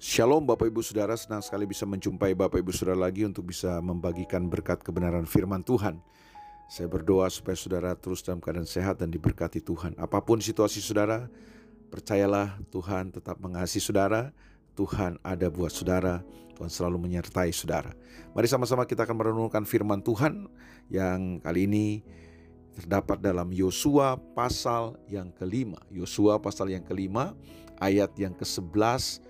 Shalom Bapak Ibu Saudara, senang sekali bisa menjumpai Bapak Ibu Saudara lagi untuk bisa membagikan berkat kebenaran firman Tuhan. Saya berdoa supaya saudara terus dalam keadaan sehat dan diberkati Tuhan. Apa pun situasi saudara, percayalah Tuhan tetap mengasihi saudara, Tuhan ada buat saudara, Tuhan selalu menyertai saudara. Mari sama-sama kita akan merenungkan firman Tuhan yang kali ini terdapat dalam Yosua pasal yang kelima. Yosua pasal yang kelima, ayat yang ke-11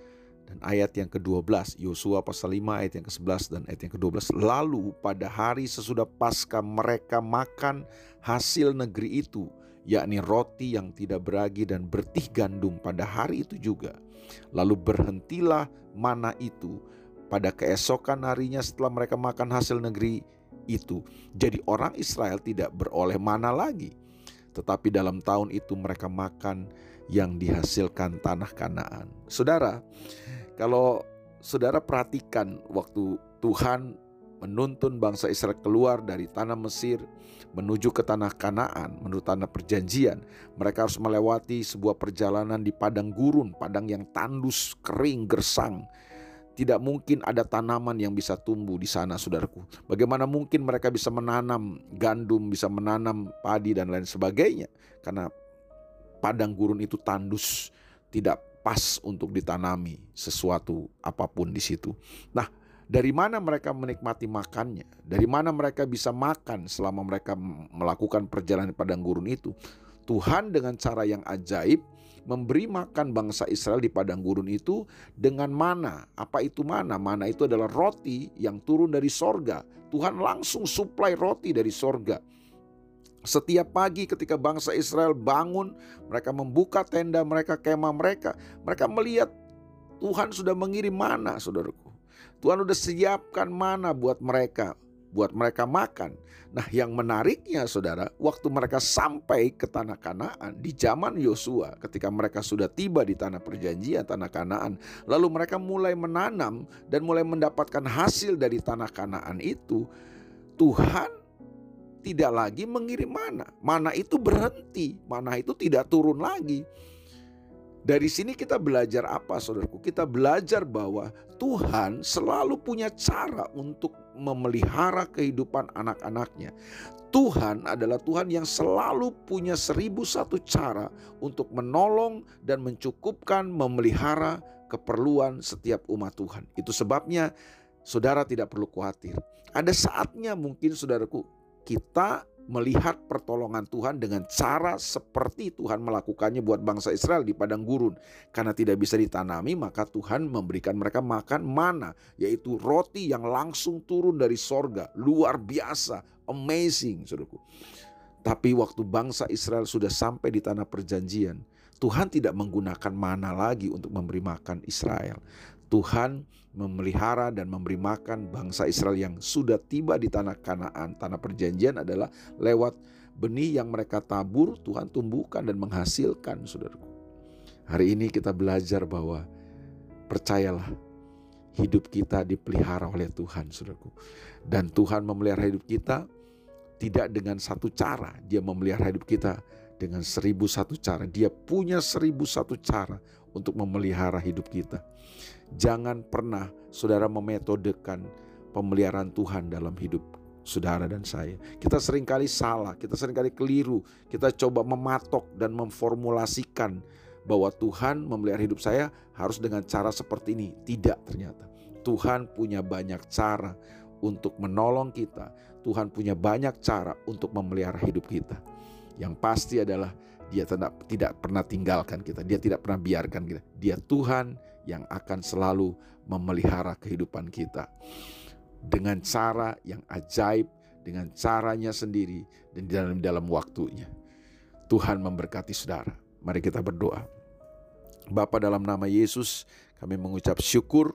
dan ayat yang ke-12 Yosua pasal 5 ayat yang ke-11 dan ayat yang ke-12 Lalu pada hari sesudah pasca mereka makan hasil negeri itu yakni roti yang tidak beragi dan bertih gandum pada hari itu juga. Lalu berhentilah mana itu pada keesokan harinya setelah mereka makan hasil negeri itu. Jadi orang Israel tidak beroleh mana lagi. Tetapi dalam tahun itu mereka makan yang dihasilkan tanah Kanaan. Saudara, kalau saudara perhatikan waktu Tuhan menuntun bangsa Israel keluar dari tanah Mesir menuju ke tanah Kanaan, menuju tanah perjanjian. Mereka harus melewati sebuah perjalanan di padang gurun, padang yang tandus, kering, gersang. Tidak mungkin ada tanaman yang bisa tumbuh di sana, saudaraku. Bagaimana mungkin mereka bisa menanam gandum, bisa menanam padi dan lain sebagainya? Karena padang gurun itu tandus, tidak pas untuk ditanami sesuatu apa pun di situ. Nah, dari mana mereka menikmati makannya? Dari mana mereka bisa makan selama mereka melakukan perjalanan padang gurun itu? Tuhan dengan cara yang ajaib memberi makan bangsa Israel di padang gurun itu dengan mana? Apa itu mana? Mana itu adalah roti yang turun dari sorga. Tuhan langsung suplai roti dari sorga setiap pagi ketika bangsa Israel bangun, mereka membuka tenda mereka, kemah mereka, mereka melihat Tuhan sudah mengirim mana, saudaraku. Tuhan sudah siapkan mana buat mereka, buat mereka makan. Nah, yang menariknya, saudara, waktu mereka sampai ke tanah Kanaan di zaman Yosua, ketika mereka sudah tiba di tanah Perjanjian, tanah Kanaan, lalu mereka mulai menanam dan mulai mendapatkan hasil dari tanah Kanaan itu. Tuhan tidak lagi mengirim mana. Mana itu berhenti, mana itu tidak turun lagi. Dari sini kita belajar apa saudaraku? Kita belajar bahwa Tuhan selalu punya cara untuk memelihara kehidupan anak-anaknya. Tuhan adalah Tuhan yang selalu punya seribu satu cara untuk menolong dan mencukupkan memelihara keperluan setiap umat Tuhan. Itu sebabnya saudara tidak perlu khawatir. Ada saatnya mungkin saudaraku kita melihat pertolongan Tuhan dengan cara seperti Tuhan melakukannya buat bangsa Israel di padang gurun. Karena tidak bisa ditanami, maka Tuhan memberikan mereka makan mana, yaitu roti yang langsung turun dari sorga. Luar biasa, amazing, saudaraku. Tapi waktu bangsa Israel sudah sampai di tanah perjanjian, Tuhan tidak menggunakan mana lagi untuk memberi makan Israel. Tuhan memelihara dan memberi makan bangsa Israel yang sudah tiba di tanah Kanaan, tanah perjanjian adalah lewat benih yang mereka tabur, Tuhan tumbuhkan dan menghasilkan, saudaraku. Hari ini kita belajar bahwa percayalah hidup kita dipelihara oleh Tuhan, saudaraku. Dan Tuhan memelihara hidup kita tidak dengan satu cara, dia memelihara hidup kita dengan seribu satu cara. Dia punya seribu satu cara untuk memelihara hidup kita. Jangan pernah saudara memetodekan pemeliharaan Tuhan dalam hidup saudara dan saya. Kita sering kali salah, kita sering kali keliru. Kita coba mematok dan memformulasikan bahwa Tuhan memelihara hidup saya harus dengan cara seperti ini. Tidak ternyata. Tuhan punya banyak cara untuk menolong kita. Tuhan punya banyak cara untuk memelihara hidup kita. Yang pasti adalah dia tidak, tidak pernah tinggalkan kita. Dia tidak pernah biarkan kita. Dia Tuhan yang akan selalu memelihara kehidupan kita. Dengan cara yang ajaib, dengan caranya sendiri, dan di dalam, dalam waktunya. Tuhan memberkati saudara. Mari kita berdoa. Bapa dalam nama Yesus, kami mengucap syukur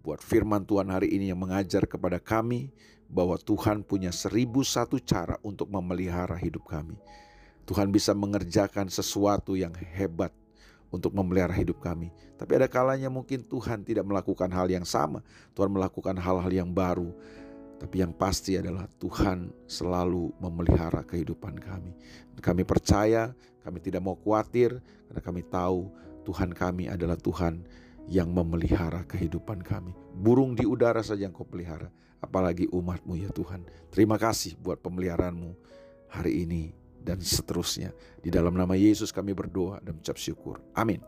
buat firman Tuhan hari ini yang mengajar kepada kami bahwa Tuhan punya seribu satu cara untuk memelihara hidup kami. Tuhan bisa mengerjakan sesuatu yang hebat untuk memelihara hidup kami. Tapi ada kalanya mungkin Tuhan tidak melakukan hal yang sama. Tuhan melakukan hal-hal yang baru. Tapi yang pasti adalah Tuhan selalu memelihara kehidupan kami. Kami percaya, kami tidak mau khawatir karena kami tahu Tuhan kami adalah Tuhan yang memelihara kehidupan kami. Burung di udara saja yang kau pelihara, apalagi umatmu ya Tuhan. Terima kasih buat pemeliharaanmu hari ini dan seterusnya. Di dalam nama Yesus kami berdoa dan mengucap syukur. Amin.